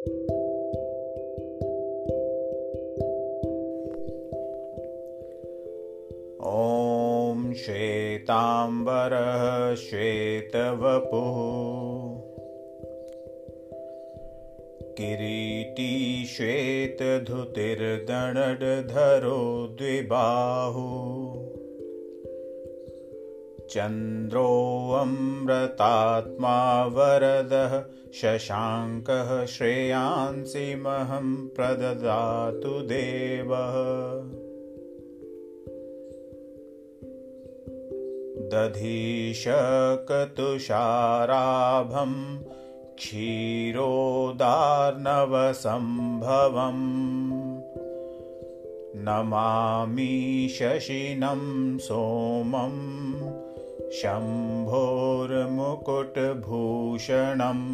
ॐ श्वेताम्बरः श्वेतवपुः। किरीटी श्वेतधुतिर्दणडधरो द्विबाहु चन्द्रोऽमृतात्मा वरदः शशाङ्कः श्रेयांसि महं प्रददातु देवः। दधीशकतुषाराभं क्षीरोदार्णवसम्भवम् नमामि शशिनं सोमं शम्भोर्मुकुटभूषणम्।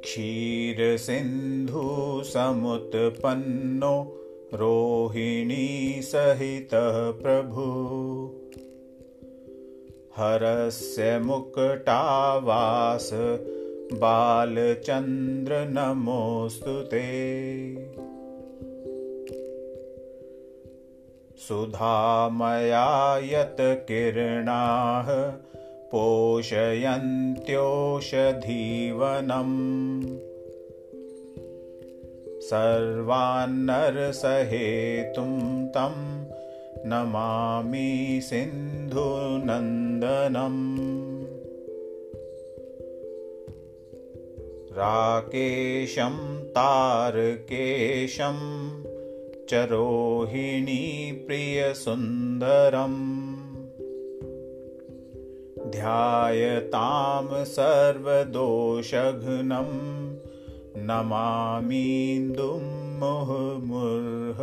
क्षीरसिन्धुसमुत्पन्नो रोहिणीसहितः प्रभु। हरस्य मुकटावास बालचन्द्र नमोऽस्तु ते सुधामया यत्किरणाः पोषयन्त्योषधीवनम्। सर्वान्नरसहेतुं तं नमामि सिन्धुनन्दनम्। राकेशं तारकेशं च रोहिणीप्रियसुन्दरम् ध्यायतां सर्वदोषघ्नम् नमामीन्दुं मुहुर्मुर्ह